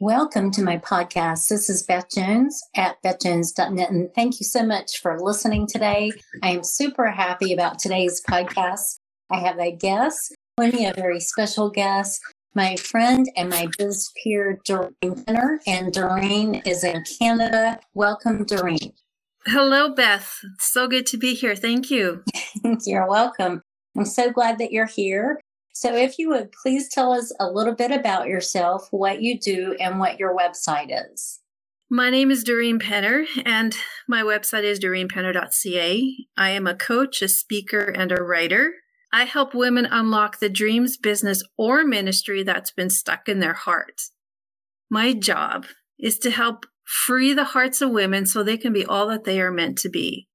Welcome to my podcast. This is Beth Jones at bethjones.net. And thank you so much for listening today. I am super happy about today's podcast. I have a guest, plenty of very special guests, my friend and my biz peer, Doreen Penner. And Doreen is in Canada. Welcome, Doreen. Hello, Beth. so good to be here. Thank you. you're welcome. I'm so glad that you're here. So, if you would please tell us a little bit about yourself, what you do, and what your website is. My name is Doreen Penner, and my website is doreenpenner.ca. I am a coach, a speaker, and a writer. I help women unlock the dreams, business, or ministry that's been stuck in their hearts. My job is to help free the hearts of women so they can be all that they are meant to be.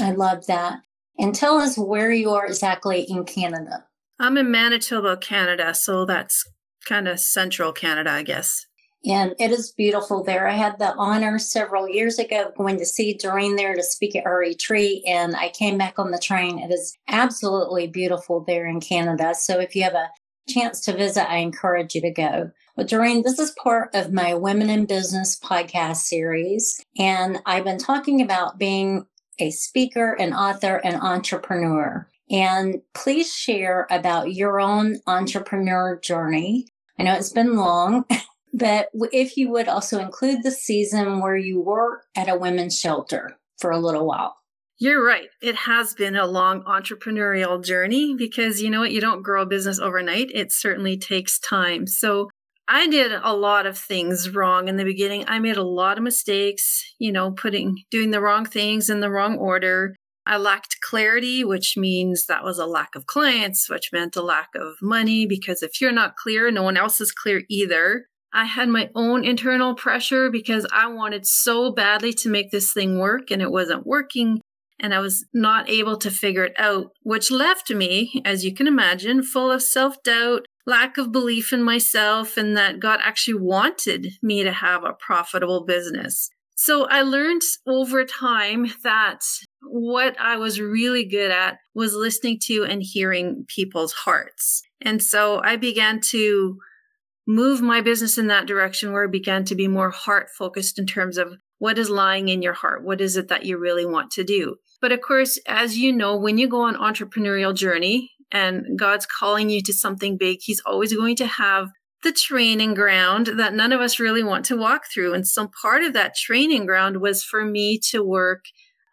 I love that. And tell us where you are exactly in Canada. I'm in Manitoba, Canada, so that's kind of central Canada, I guess. And it is beautiful there. I had the honor several years ago of going to see Doreen there to speak at her retreat, and I came back on the train. It is absolutely beautiful there in Canada. So if you have a chance to visit, I encourage you to go. Well, Doreen, this is part of my Women in Business podcast series, and I've been talking about being a speaker, an author, an entrepreneur. And please share about your own entrepreneur journey. I know it's been long, but if you would also include the season where you were at a women's shelter for a little while. You're right. It has been a long entrepreneurial journey because you know what? You don't grow a business overnight. It certainly takes time. So I did a lot of things wrong in the beginning. I made a lot of mistakes, you know, putting, doing the wrong things in the wrong order. I lacked clarity, which means that was a lack of clients, which meant a lack of money because if you're not clear, no one else is clear either. I had my own internal pressure because I wanted so badly to make this thing work and it wasn't working. And I was not able to figure it out, which left me, as you can imagine, full of self doubt, lack of belief in myself, and that God actually wanted me to have a profitable business. So I learned over time that what I was really good at was listening to and hearing people's hearts. And so I began to move my business in that direction where I began to be more heart focused in terms of what is lying in your heart? What is it that you really want to do? But of course, as you know, when you go on entrepreneurial journey and God's calling you to something big, he's always going to have the training ground that none of us really want to walk through. And some part of that training ground was for me to work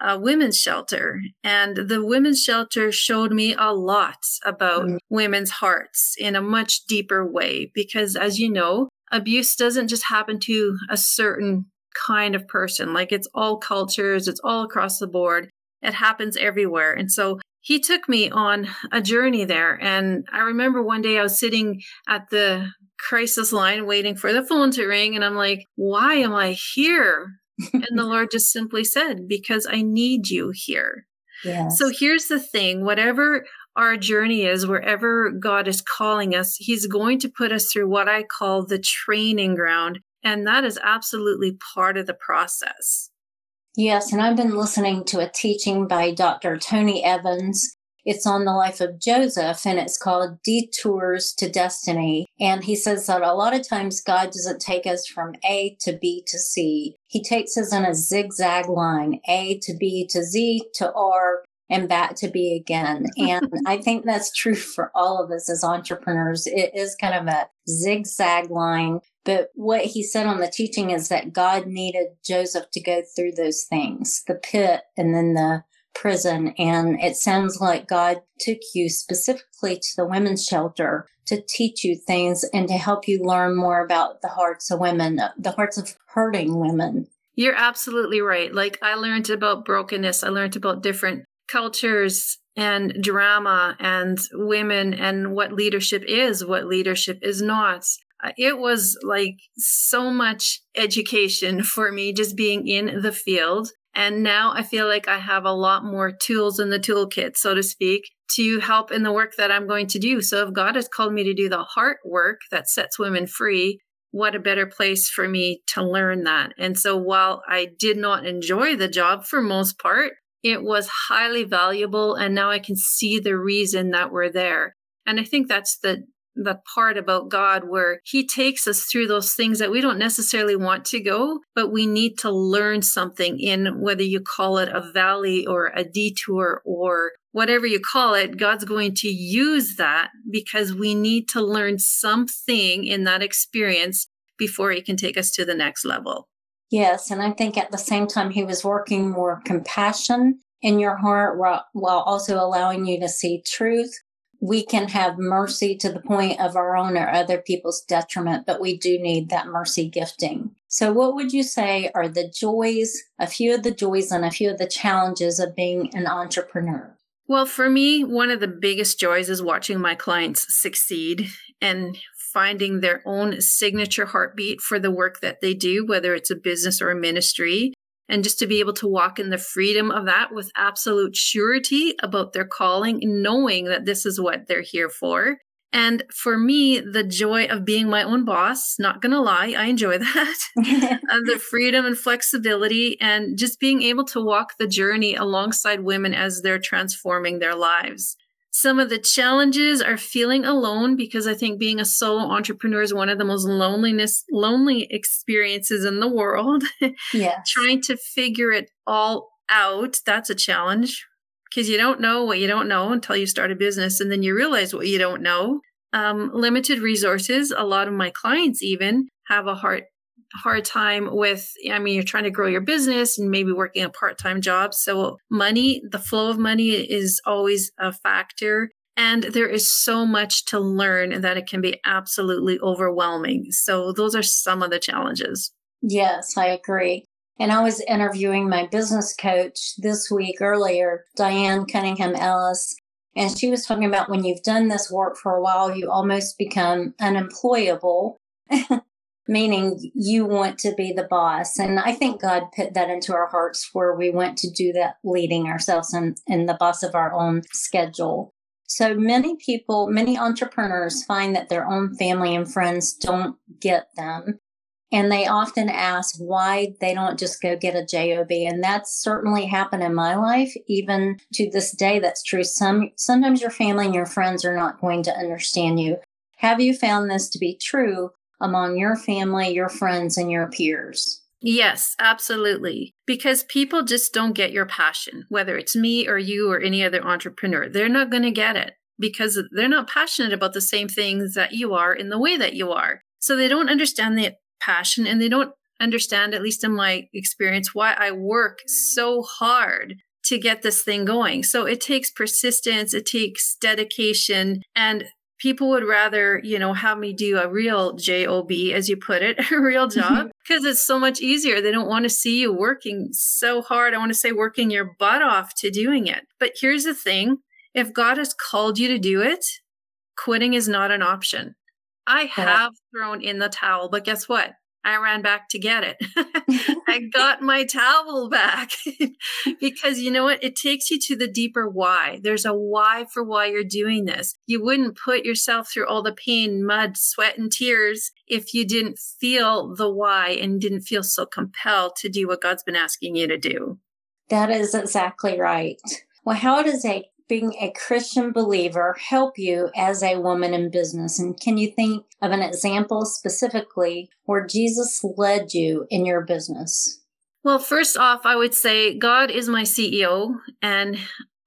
a women's shelter. And the women's shelter showed me a lot about mm-hmm. women's hearts in a much deeper way. Because as you know, abuse doesn't just happen to a certain kind of person. Like it's all cultures, it's all across the board. It happens everywhere. And so he took me on a journey there. And I remember one day I was sitting at the crisis line waiting for the phone to ring. And I'm like, why am I here? And the Lord just simply said, because I need you here. Yes. So here's the thing whatever our journey is, wherever God is calling us, He's going to put us through what I call the training ground. And that is absolutely part of the process. Yes. And I've been listening to a teaching by Dr. Tony Evans it's on the life of Joseph and it's called Detours to Destiny. And he says that a lot of times God doesn't take us from A to B to C. He takes us in a zigzag line, A to B to Z to R and back to B again. And I think that's true for all of us as entrepreneurs. It is kind of a zigzag line. But what he said on the teaching is that God needed Joseph to go through those things, the pit and then the prison. And it sounds like God took you specifically to the women's shelter to teach you things and to help you learn more about the hearts of women, the hearts of hurting women. You're absolutely right. Like I learned about brokenness, I learned about different cultures and drama and women and what leadership is, what leadership is not. Uh, it was like so much education for me just being in the field and now I feel like I have a lot more tools in the toolkit, so to speak, to help in the work that I'm going to do. So if God has called me to do the heart work that sets women free, what a better place for me to learn that. And so while I did not enjoy the job for most part, it was highly valuable. And now I can see the reason that we're there. And I think that's the the part about God where he takes us through those things that we don't necessarily want to go, but we need to learn something in whether you call it a valley or a detour or whatever you call it, God's going to use that because we need to learn something in that experience before he can take us to the next level. Yes. And I think at the same time, he was working more compassion in your heart while also allowing you to see truth. We can have mercy to the point of our own or other people's detriment, but we do need that mercy gifting. So, what would you say are the joys, a few of the joys, and a few of the challenges of being an entrepreneur? Well, for me, one of the biggest joys is watching my clients succeed and finding their own signature heartbeat for the work that they do, whether it's a business or a ministry. And just to be able to walk in the freedom of that with absolute surety about their calling, knowing that this is what they're here for. And for me, the joy of being my own boss, not gonna lie, I enjoy that. and uh, the freedom and flexibility and just being able to walk the journey alongside women as they're transforming their lives. Some of the challenges are feeling alone because I think being a solo entrepreneur is one of the most loneliness lonely experiences in the world. Yeah. Trying to figure it all out, that's a challenge because you don't know what you don't know until you start a business and then you realize what you don't know. Um, limited resources. A lot of my clients even have a hard hard time with i mean you're trying to grow your business and maybe working a part-time job. So money the flow of money is always a factor. And there is so much to learn that it can be absolutely overwhelming. So those are some of the challenges. Yes i agree. And I was interviewing my business coach this week earlier, Diane Cunningham Ellis, and she was talking about when you've done this work for a while, you almost become unemployable, meaning you want to be the boss. And I think God put that into our hearts where we want to do that leading ourselves and, and the boss of our own schedule. So many people, many entrepreneurs find that their own family and friends don't get them. And they often ask why they don't just go get a job. And that's certainly happened in my life. Even to this day, that's true. Some, sometimes your family and your friends are not going to understand you. Have you found this to be true among your family, your friends, and your peers? Yes, absolutely. Because people just don't get your passion, whether it's me or you or any other entrepreneur. They're not going to get it because they're not passionate about the same things that you are in the way that you are. So they don't understand the passion and they don't understand, at least in my experience, why I work so hard to get this thing going. So it takes persistence, it takes dedication, and people would rather, you know, have me do a real job, as you put it, a real job, because it's so much easier. They don't want to see you working so hard. I want to say working your butt off to doing it. But here's the thing if God has called you to do it, quitting is not an option. I have thrown in the towel, but guess what? I ran back to get it. I got my towel back because you know what? It takes you to the deeper why. There's a why for why you're doing this. You wouldn't put yourself through all the pain, mud, sweat, and tears if you didn't feel the why and didn't feel so compelled to do what God's been asking you to do. That is exactly right. Well, how does a being a Christian believer help you as a woman in business? And can you think of an example specifically where Jesus led you in your business? Well, first off, I would say God is my CEO and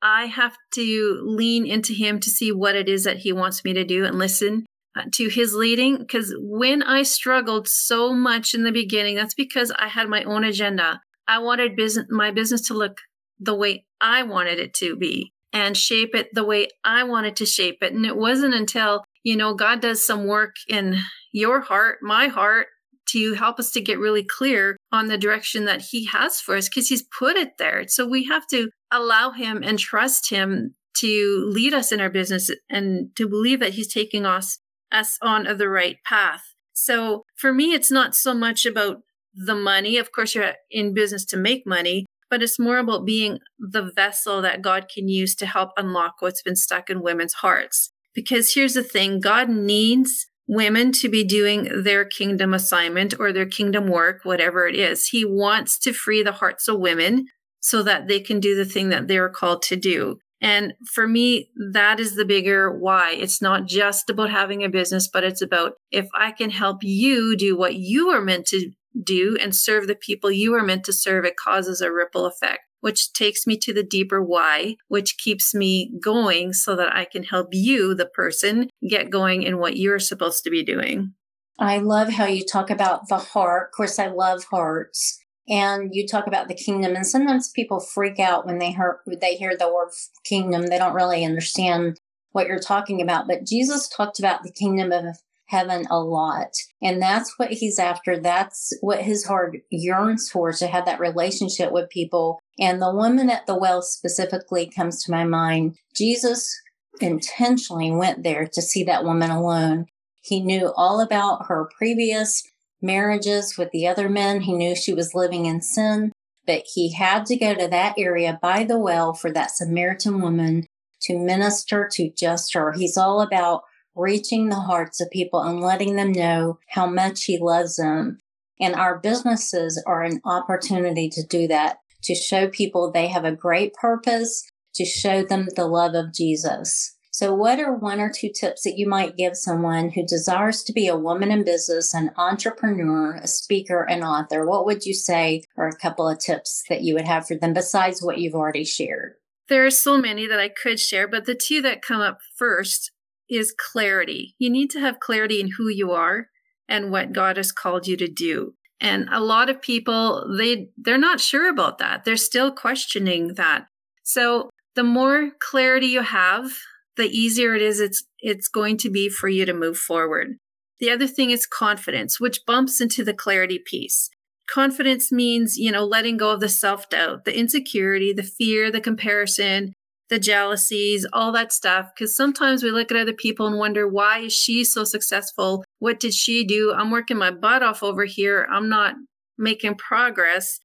I have to lean into him to see what it is that he wants me to do and listen uh, to his leading. Because when I struggled so much in the beginning, that's because I had my own agenda. I wanted business, my business to look the way I wanted it to be and shape it the way I wanted to shape it. And it wasn't until, you know, God does some work in your heart, my heart, to help us to get really clear on the direction that He has for us because He's put it there. So we have to allow Him and trust Him to lead us in our business and to believe that He's taking us, us on the right path. So for me, it's not so much about the money. Of course, you're in business to make money, but it's more about being the vessel that God can use to help unlock what's been stuck in women's hearts. Because here's the thing God needs women to be doing their kingdom assignment or their kingdom work, whatever it is. He wants to free the hearts of women so that they can do the thing that they're called to do. And for me, that is the bigger why. It's not just about having a business, but it's about if I can help you do what you are meant to do and serve the people you are meant to serve, it causes a ripple effect, which takes me to the deeper why, which keeps me going so that I can help you, the person, get going in what you're supposed to be doing. I love how you talk about the heart. Of course, I love hearts. And you talk about the kingdom, and sometimes people freak out when they hear they hear the word kingdom. They don't really understand what you're talking about. But Jesus talked about the kingdom of heaven a lot. And that's what he's after. That's what his heart yearns for to have that relationship with people. And the woman at the well specifically comes to my mind. Jesus intentionally went there to see that woman alone. He knew all about her previous marriages with the other men. He knew she was living in sin, but he had to go to that area by the well for that Samaritan woman to minister to just her. He's all about reaching the hearts of people and letting them know how much he loves them. And our businesses are an opportunity to do that, to show people they have a great purpose, to show them the love of Jesus. So, what are one or two tips that you might give someone who desires to be a woman in business, an entrepreneur, a speaker, an author? What would you say are a couple of tips that you would have for them besides what you've already shared? There are so many that I could share, but the two that come up first is clarity. You need to have clarity in who you are and what God has called you to do. And a lot of people they they're not sure about that. They're still questioning that. So the more clarity you have, the easier it is it's it's going to be for you to move forward. The other thing is confidence, which bumps into the clarity piece. Confidence means, you know, letting go of the self-doubt, the insecurity, the fear, the comparison, the jealousies, all that stuff. Because sometimes we look at other people and wonder, why is she so successful? What did she do? I'm working my butt off over here. I'm not making progress.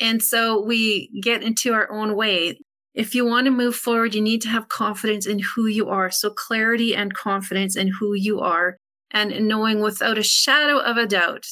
And so we get into our own way. If you want to move forward, you need to have confidence in who you are. So, clarity and confidence in who you are, and knowing without a shadow of a doubt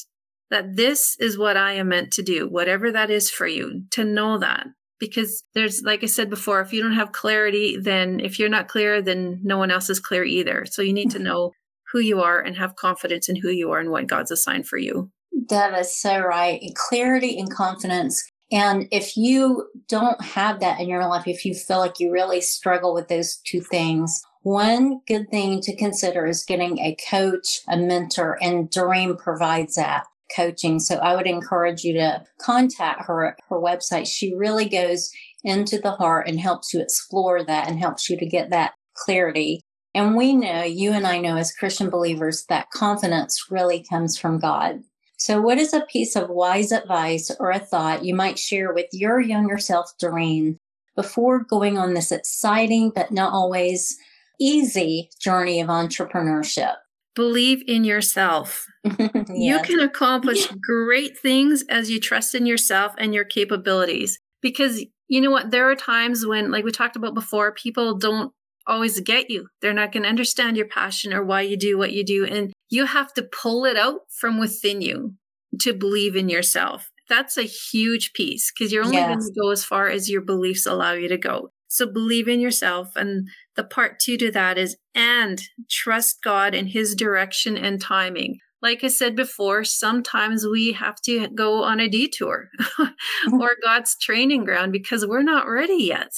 that this is what I am meant to do, whatever that is for you, to know that. Because there's, like I said before, if you don't have clarity, then if you're not clear, then no one else is clear either. So, you need to mm-hmm. know who you are and have confidence in who you are and what God's assigned for you. That is so right. Clarity and confidence and if you don't have that in your life, if you feel like you really struggle with those two things, one good thing to consider is getting a coach, a mentor, and Doreen provides that coaching. So I would encourage you to contact her her website. She really goes into the heart and helps you explore that and helps you to get that clarity. And we know, you and I know as Christian believers, that confidence really comes from God. So, what is a piece of wise advice or a thought you might share with your younger self, Doreen, before going on this exciting but not always easy journey of entrepreneurship? Believe in yourself. yes. You can accomplish great things as you trust in yourself and your capabilities. Because you know what? There are times when, like we talked about before, people don't always get you. They're not going to understand your passion or why you do what you do. And you have to pull it out from within you to believe in yourself. That's a huge piece because you're only yes. going to go as far as your beliefs allow you to go. So believe in yourself. And the part two to that is and trust God in his direction and timing. Like I said before, sometimes we have to go on a detour or mm-hmm. God's training ground because we're not ready yet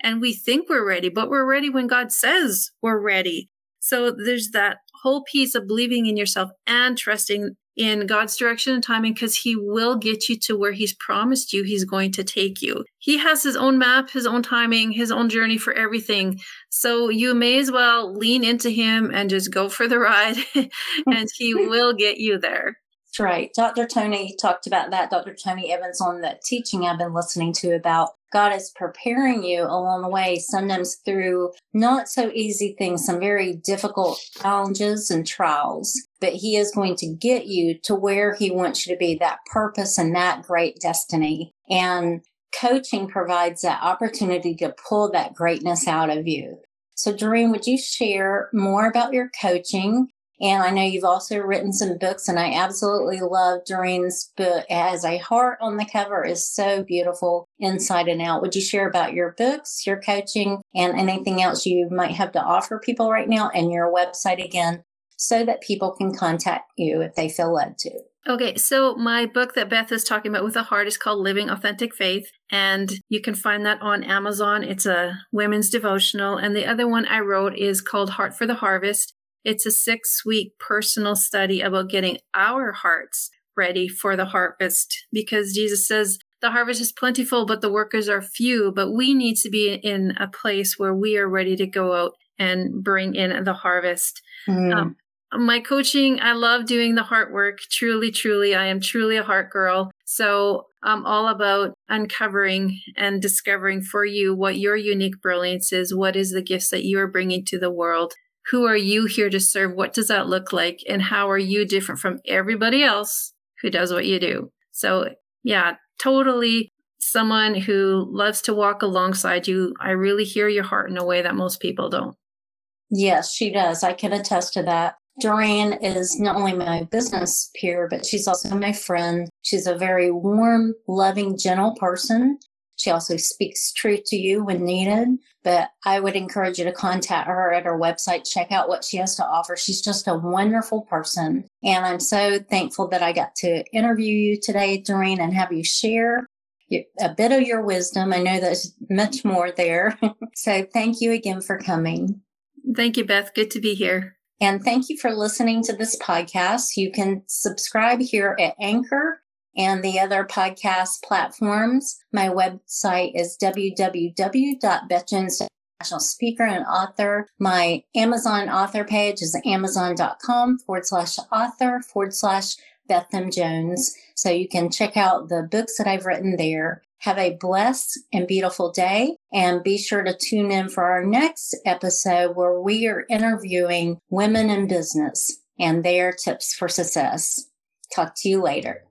and we think we're ready, but we're ready when God says we're ready. So there's that whole piece of believing in yourself and trusting in God's direction and timing because He will get you to where He's promised you He's going to take you. He has His own map, His own timing, His own journey for everything. So you may as well lean into Him and just go for the ride, and He will get you there. That's right. Dr. Tony talked about that. Dr. Tony Evans on the teaching I've been listening to about God is preparing you along the way, sometimes through not so easy things, some very difficult challenges and trials, but He is going to get you to where He wants you to be, that purpose and that great destiny. And coaching provides that opportunity to pull that greatness out of you. So, Doreen, would you share more about your coaching And I know you've also written some books, and I absolutely love Doreen's book. Has a heart on the cover, is so beautiful inside and out. Would you share about your books, your coaching, and anything else you might have to offer people right now, and your website again, so that people can contact you if they feel led to? Okay, so my book that Beth is talking about with a heart is called Living Authentic Faith, and you can find that on Amazon. It's a women's devotional, and the other one I wrote is called Heart for the Harvest. It's a six week personal study about getting our hearts ready for the harvest because Jesus says the harvest is plentiful, but the workers are few. But we need to be in a place where we are ready to go out and bring in the harvest. Mm. Um, my coaching, I love doing the heart work. Truly, truly, I am truly a heart girl. So I'm all about uncovering and discovering for you what your unique brilliance is. What is the gifts that you are bringing to the world? Who are you here to serve? What does that look like? And how are you different from everybody else who does what you do? So yeah, totally someone who loves to walk alongside you. I really hear your heart in a way that most people don't. Yes, she does. I can attest to that. Doreen is not only my business peer, but she's also my friend. She's a very warm, loving, gentle person. She also speaks truth to you when needed. But I would encourage you to contact her at her website, check out what she has to offer. She's just a wonderful person. And I'm so thankful that I got to interview you today, Doreen, and have you share a bit of your wisdom. I know there's much more there. so thank you again for coming. Thank you, Beth. Good to be here. And thank you for listening to this podcast. You can subscribe here at Anchor and the other podcast platforms. My website is www.bethjones.com speaker and author. My Amazon author page is amazon.com forward slash author forward slash Beth M. Jones. So you can check out the books that I've written there. Have a blessed and beautiful day. And be sure to tune in for our next episode where we are interviewing women in business and their tips for success. Talk to you later.